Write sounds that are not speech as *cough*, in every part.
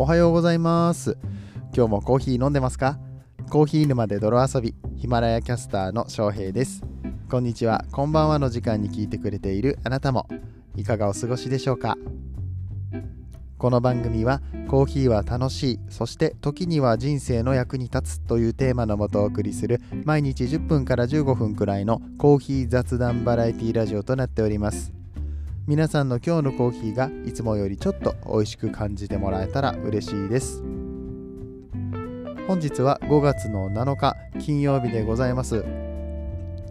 おはようございます。今日もコーヒー飲んでますか？コーヒー沼で泥遊びヒマラヤキャスターの翔平です。こんにちは。こんばんはの時間に聞いてくれているあなたもいかがお過ごしでしょうか？この番組はコーヒーは楽しいそして時には人生の役に立つというテーマのもとお送りする毎日10分から15分くらいのコーヒー雑談バラエティラジオとなっております。皆さんの今日のコーヒーがいつもよりちょっと美味しく感じてもらえたら嬉しいです。本日は5月の7日金曜日でございます。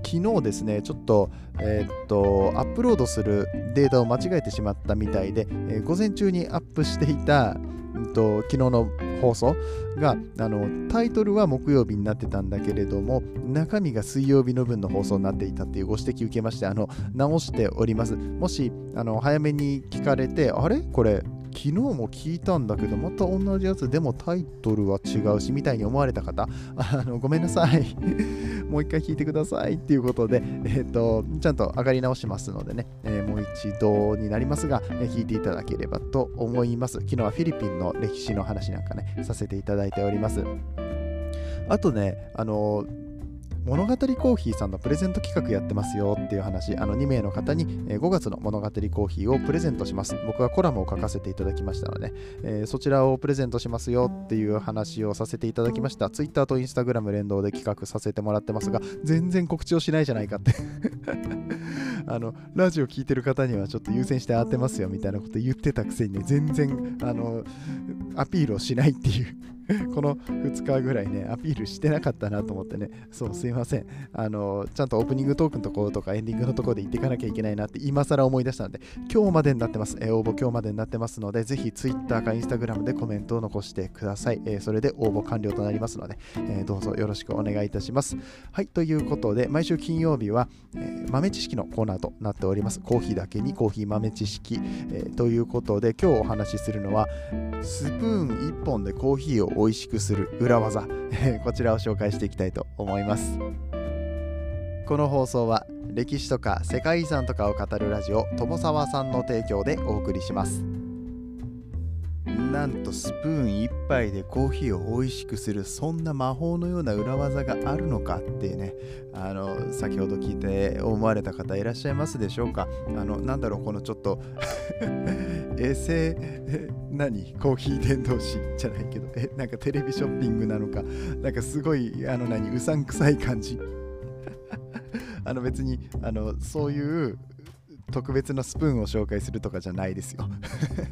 昨日ですねちょっとえー、っとアップロードするデータを間違えてしまったみたいで、えー、午前中にアップしていた、うんと、昨日の放送があのタイトルは木曜日になってたんだけれども中身が水曜日の分の放送になっていたっていうご指摘受けましてあの直しております。もしあの早めに聞かれてあれ？これ昨日も聞いたんだけど、また同じやつでもタイトルは違うし、みたいに思われた方、*laughs* あのごめんなさい。*laughs* もう一回聞いてくださいっていうことで、えっ、ー、と、ちゃんと上がり直しますのでね、えー、一度になりますが、えー、聞いていただければと思います。昨日はフィリピンの歴史の話なんかね、させていただいております。あとね、あの物語コーヒーさんのプレゼント企画やってますよっていう話、あの2名の方に5月の物語コーヒーをプレゼントします。僕はコラムを書かせていただきましたので、えー、そちらをプレゼントしますよっていう話をさせていただきました。Twitter と Instagram 連動で企画させてもらってますが、全然告知をしないじゃないかってあの、ラジオ聞いてる方にはちょっと優先して当てますよみたいなこと言ってたくせにね、全然、あの、アピールをしないっていう。*laughs* この2日ぐらいね、アピールしてなかったなと思ってね、そう、すいません。あの、ちゃんとオープニングトークのところとかエンディングのところで言っていかなきゃいけないなって今更思い出したので、今日までになってます。えー、応募今日までになってますので、ぜひ Twitter か Instagram でコメントを残してください。えー、それで応募完了となりますので、えー、どうぞよろしくお願いいたします。はい、ということで、毎週金曜日は、え豆知識のコーナーとなっております。コーヒーだけにコーヒー豆知識、えということで、今日お話しするのは、スプーン1本でコーヒーを美味しくする裏技。*laughs* こちらを紹介していきたいと思います。この放送は歴史とか世界遺産とかを語るラジオ友沢さんの提供でお送りします。なんとスプーン1杯でコーヒーを美味しくするそんな魔法のような裏技があるのかっていうねあの先ほど聞いて思われた方いらっしゃいますでしょうか。あのなんだろうこのちょっと *laughs* 衛星何？コーヒー伝道師じゃないけど。えなんかテレビショッピングなのか。なんかすごいあの何？うさんくさい感じ。*laughs* あの別にあのそういう特別なスプーンを紹介するとかじゃないですよ。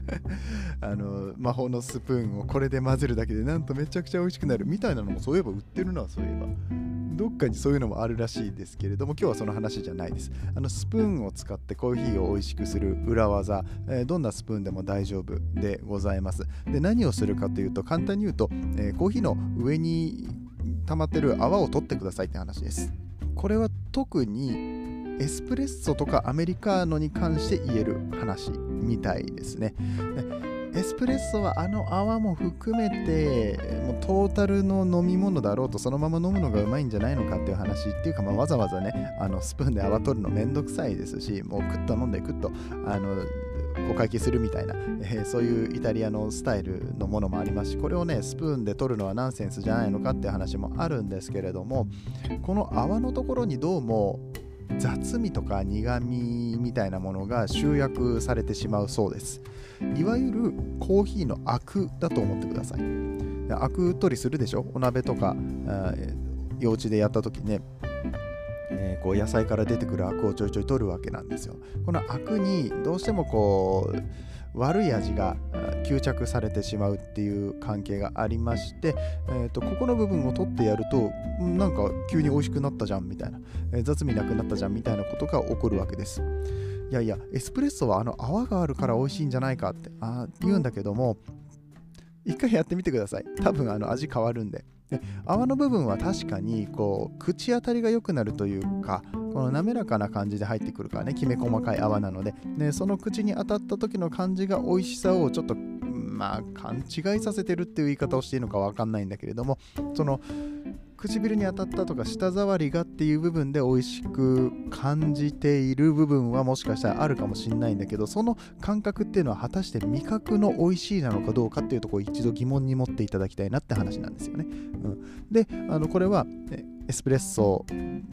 *laughs* あの魔法のスプーンをこれで混ぜるだけでなんとめちゃくちゃ美味しくなるみたいなのもそういえば売ってるなそういえば。どっかにそういうのもあるらしいですけれども今日はその話じゃないです。あのスプーンを使ってコーヒーを美味しくする裏技、えー、どんなスプーンでも大丈夫でございます。で何をするかというと簡単に言うと、えー、コーヒーの上に溜まってる泡を取ってくださいって話です。これは特にエスプレッソとかアメリカーノに関して言える話みたいですね。エスプレッソはあの泡も含めてもうトータルの飲み物だろうとそのまま飲むのがうまいんじゃないのかっていう話っていうか、まあ、わざわざねあのスプーンで泡取るのめんどくさいですしもうクッと飲んでクッとあのお会計するみたいな、えー、そういうイタリアのスタイルのものもありますしこれをねスプーンで取るのはナンセンスじゃないのかっていう話もあるんですけれどもこの泡のところにどうも雑味とか苦味みたいなものが集約されてしまうそうです。いわゆるコーヒーのアクだと思ってください。アク取りするでしょ？お鍋とか幼稚でやった時ね。えー、こう野菜から出てくるアクをちょいちょい取るわけなんですよ。このアクにどうしてもこう悪い味が吸着されてしまうっていう関係がありまして、えーと、ここの部分を取ってやるとなんか急に美味しくなったじゃんみたいな、えー、雑味なくなったじゃんみたいなことが起こるわけです。いやいや、エスプレッソはあの泡があるから美味しいんじゃないかってあ言うんだけども、一回やってみてください。多分あの味変わるんで。で泡の部分は確かにこう口当たりが良くなるというかこの滑らかな感じで入ってくるからねきめ細かい泡なので。でその口に当たった時の感じが美味しさをちょっとまあ勘違いさせてるっていう言い方をしていいのか分かんないんだけれどもその唇に当たったとか舌触りがっていう部分で美味しく感じている部分はもしかしたらあるかもしれないんだけどその感覚っていうのは果たして味覚の美味しいなのかどうかっていうところを一度疑問に持っていただきたいなって話なんですよね。うん、であのこれはエスプレッソ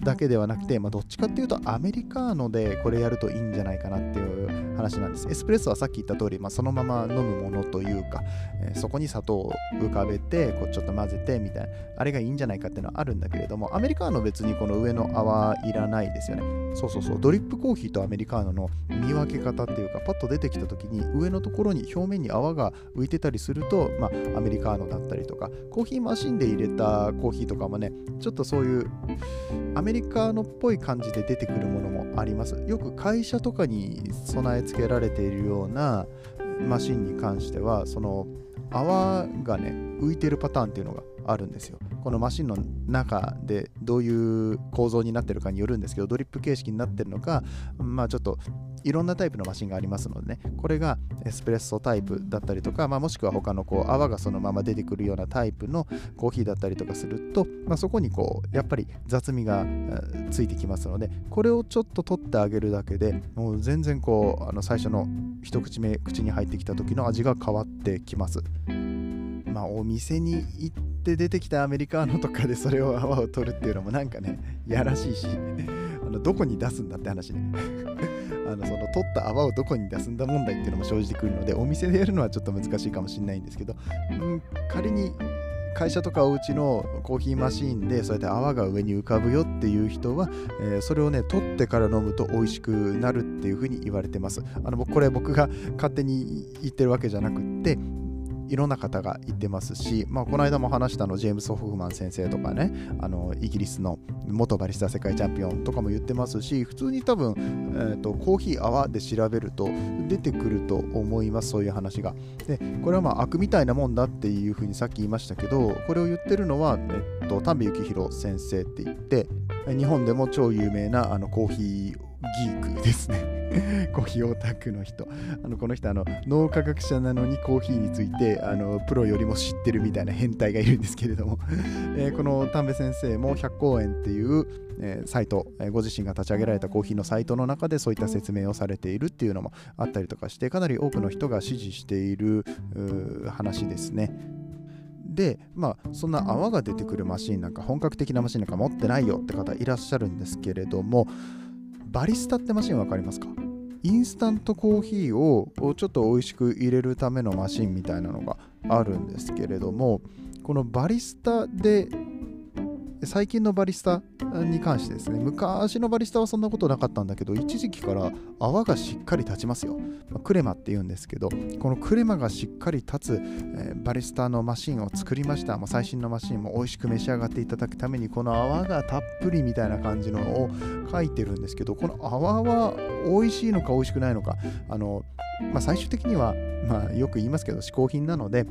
だけではなくて、まあ、どっちかっていうとアメリカーノでこれやるといいんじゃないかなっていう話なんです。エスプレッソはさっき言った通り、まあ、そのまま飲むものというか、えー、そこに砂糖を浮かべてこうちょっと混ぜてみたいなあれがいいんじゃないかっていうのはあるんだけれどもアメリカーノ別にこの上の泡いらないですよね。そうそうそうドリップコーヒーとアメリカーノの見分け方っていうかパッと出てきた時に上のところに表面に泡が浮いてたりすると、まあ、アメリカーノだったりとかコーヒーマシンで入れたコーヒーとかもねちょっとそういうういうアメリカのっぽい感じで出てくるものもあります。よく会社とかに備え付けられているようなマシンに関してはその泡がね浮いてるパターンっていうのがあるんですよこのマシンの中でどういう構造になってるかによるんですけどドリップ形式になってるのかまあちょっといろんなタイプのマシンがありますのでねこれがエスプレッソタイプだったりとか、まあ、もしくは他のこう泡がそのまま出てくるようなタイプのコーヒーだったりとかすると、まあ、そこにこうやっぱり雑味がついてきますのでこれをちょっと取ってあげるだけでもう全然こうあの最初の一口目口に入ってきた時の味が変わってきます。まあ、お店に行って出てきたアメリカーノとかでそれを泡を取るっていうのもなんかね *laughs* やらしいしあのどこに出すんだって話ね。*laughs* あのその取った泡をどこに出すんだ問題っていうのも生じてくるのでお店でやるのはちょっと難しいかもしれないんですけど、うん、仮に会社とかお家のコーヒーマシーンでそうやって泡が上に浮かぶよっていう人は、えー、それをね取ってから飲むと美味しくなるっていうふうに言われてます。あのこれ僕が勝手に言ってるわけじゃなくっていろんな方が言ってますし、まあ、この間も話したのジェームス・ホフマン先生とかねあのイギリスの元バリスタ世界チャンピオンとかも言ってますし普通に多分、えーと、コーヒー泡で調べると出てくると思いますそういう話が。でこれはまあ悪みたいなもんだっていうふうにさっき言いましたけどこれを言ってるのは、えっと、丹部幸宏先生って言って日本でも超有名なあのコーヒーギークですね。*laughs* コーヒーオタクの人。あのこの人あの脳科学者なのにコーヒーについてあのプロよりも知ってるみたいな変態がいるんですけれども、*laughs* えー、この丹部先生も100公演っていう、えー、サイト、えー、ご自身が立ち上げられたコーヒーのサイトの中でそういった説明をされているっていうのもあったりとかしてかなり多くの人が支持している話ですね。でまあそんな泡が出てくるマシンなんか本格的なマシンなんか持ってないよって方いらっしゃるんですけれどもバリスタってマシン分かりますか？インスタントコーヒーをちょっと美味しく入れるためのマシンみたいなのがあるんですけれどもこのバリスタで最近のバリスタに関してですね昔のバリスタはそんなことなかったんだけど一時期から泡がしっかり立ちますよ、まあ、クレマって言うんですけどこのクレマがしっかり立つ、えー、バリスタのマシンを作りました。もう最新のマシンも美味しく召し上がっていただくためにこの泡がたっぷりみたいな感じのを書いてるんですけどこの泡は美味しいのか美味しくないのかあのまあ、最終的には、まあ、よく言いますけど嗜好品なので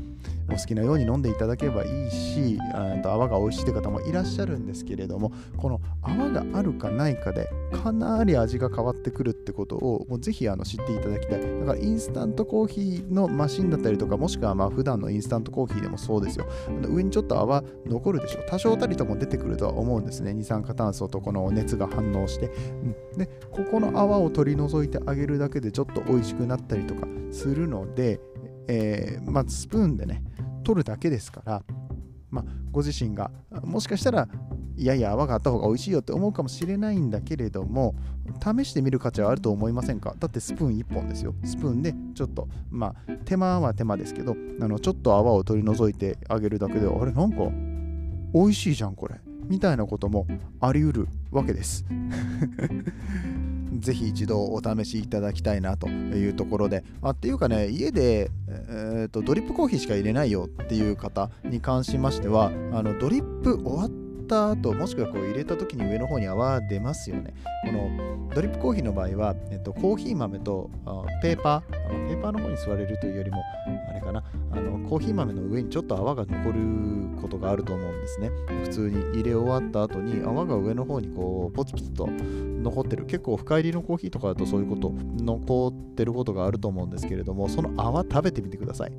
お好きなように飲んでいただければいいしと泡が美味しいという方もいらっしゃるんですけれどもこの泡があるかないかでかなり味が変わってくるってことをもうぜひあの知っていただきたい。だからインスタントコーヒーのマシンだったりとかもしくはまあ普段のインスタントコーヒーでもそうですよ。上にちょっと泡残るでしょ。う多少たりとも出てくるとは思うんですね。二酸化炭素とこの熱が反応して、うん、でここの泡を取り除いてあげるだけでちょっと美味しくなったたりとかするので、えー、まずスプーンでね取るだけですから、まあ、ご自身がもしかしたらいやいや泡があった方が美味しいよって思うかもしれないんだけれども試してみる価値はあると思いませんか？だってスプーン1本ですよ。スプーンでちょっとまあ手間は手間ですけどあのちょっと泡を取り除いてあげるだけであれなんか美味しいじゃんこれ。みたいなこともあり得るわけです。ぜひ一度お試しいただきたいなというところで、あ、っていうかね、家で、えーと、ドリップコーヒーしか入れないよっていう方に関しましては、あのドリップ終わった後、もしくはこう入れた時に上の方に泡出ますよね。このドリップコーヒーの場合は、えっと、コーヒー豆とペーパー、あのペーパーの方に座れるというよりも、あれかな、あのコーヒー豆の上にちょっと泡が残ることがあると思うんですね。普通に入れ終わった後に泡が上の方にこうポツポツと残ってる。結構深入りのコーヒーとかだとそういうこと残ってることがあると思うんですけれどもその泡食べてみてください。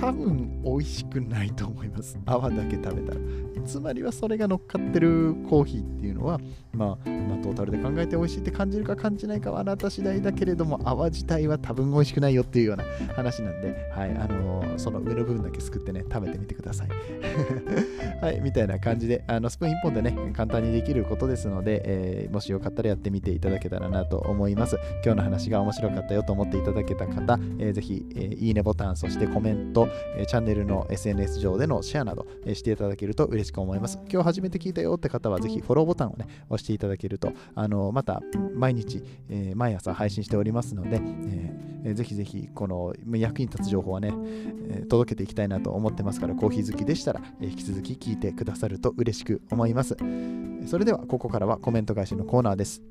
多分美味しくないと思います。泡だけ食べたら。つまりはそれが乗っかってるコーヒーっていうのは、まあ、まあ、トータルで考えて美味しいって感じるか感じないかはあなた次第だけれども、泡自体は多分美味しくないよっていうような話なんで、はい、あのー、その上の部分だけすくってね、食べてみてください。*laughs* はい、みたいな感じで、あのスプーン1本でね、簡単にできることですので、えー、もしよかったらやってみていただけたらなと思います。今日の話が面白かったよと思っていただけた方、えー、ぜひ、えー、いいねボタン、そしてコメント、えー、チャンネルの SNS 上でのシェアなど、え、していただけると嬉しく思います。今日初めて聞いたよって方は、ぜひフォローボタンをね、押していただけると、あのまた毎日、えー、毎朝配信しておりますので、えー、ぜひぜひこの役に立つ情報はね、えー、届けていきたいなと思ってますから、コーヒー好きでしたら、えー、引き続き聞いてくださると嬉しく思います。それではここからはコメント返しのコーナーです。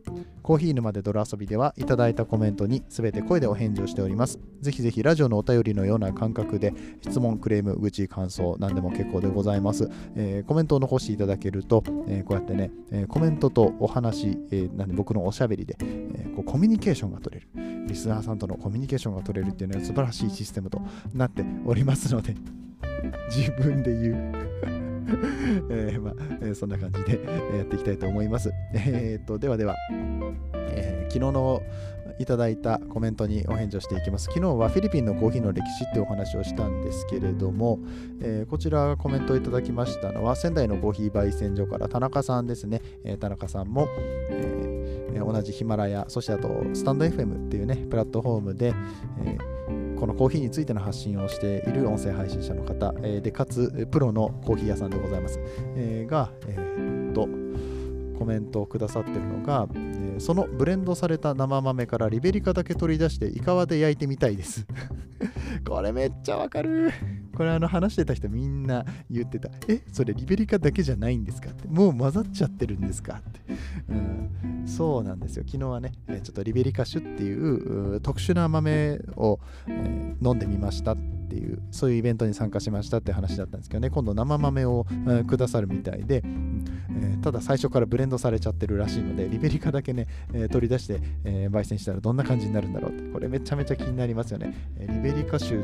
コーヒー沼で泥遊びではいただいたコメントにすべて声でお返事をしております。ぜひぜひラジオのお便りのような感覚で質問、クレーム、愚痴、感想、何でも結構でございます。えー、コメントを残していただけると、えー、こうやってね、え、コメントとお話、えなんで僕のおしゃべりで、えこうコミュニケーションが取れる。リスナーさんとのコミュニケーションが取れるっていうのは素晴らしいシステムとなっておりますので、自分で言う *laughs* えー、まあ、そんな感じでやっていきたいと思います。えー、とではでは、えー、昨日のいただいたコメントにお返事をしていきます。昨日はフィリピンのコーヒーの歴史ってお話をしたんですけれども、えー、こちらコメントをいただきましたのは仙台のコーヒー焙煎所から田中さんですね。えー、田中さんも、えー、同じヒマラヤ、そしてあとスタンド FM っていうね、プラットフォームで、えーこのコーヒーについての発信をしている音声配信者の方、えー、でかつプロのコーヒー屋さんでございます、えー、が、えー、っとコメントをくださってるのが、えー、そのブレンドされた生豆からリベリカだけ取り出してイカワで焼いてみたいです。*laughs* これめっちゃわかる。これあの話してた人みんな言ってた。え、それリベリカだけじゃないんですかって。もう混ざっちゃってるんですかって。うん、そうなんですよ。昨日はね、ちょっとリベリカ酒っていう特殊な豆を、え、飲んでみましたっていう、そういうイベントに参加しましたって話だったんですけどね、今度生豆を、え、くださるみたいで、えー、ただ最初からブレンドされちゃってるらしいので、リベリカだけね、えー、取り出して、えー、焙煎したらどんな感じになるんだろうって、これめちゃめちゃ気になりますよね。えリベリカ州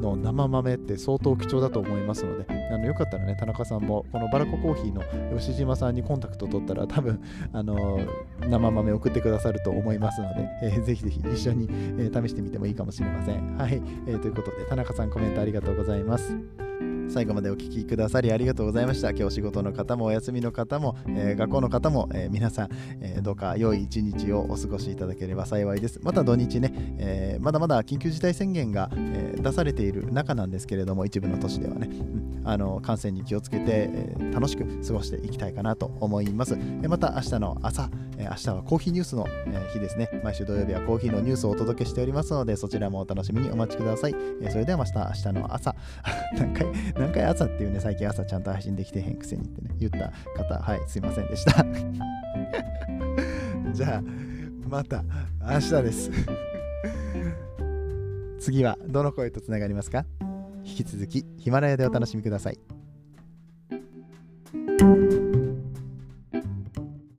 の生豆って相当貴重だと思いますので、あのよかったらね、田中さんもこのバラココーヒーの吉島さんにコンタクト取ったら多分、あの生豆送ってくださると思いますので、*laughs* えー、ぜひぜひ一緒に、え試してみてもいいかもしれません。はい、えー、ということで、田中さんコメントありがとうございます。最後までお聴きくださりありがとうございました。今日仕事の方もお休みの方も、えー、学校の方も、えー、皆さん、えー、どうか良い一日をお過ごしいただければ幸いです。また土日ね、えまだまだ緊急事態宣言が、え出されている中なんですけれども、一部の都市ではね、うん、あの感染に気をつけて、え楽しく過ごしていきたいかなと思います。えまた明日の朝、え明日はコーヒーニュースの、え日ですね。毎週土曜日はコーヒーのニュースをお届けしておりますので、そちらもお楽しみにお待ちください。えそれではまた明日の朝、*laughs* 何回何回朝っていうね、最近朝ちゃんと配信できてへんくせにってね、言った方、はい、すいませんでした。*laughs* じゃあ、また明日です。次はどの声とつながりますか？引き続きヒマラヤでお楽しみください。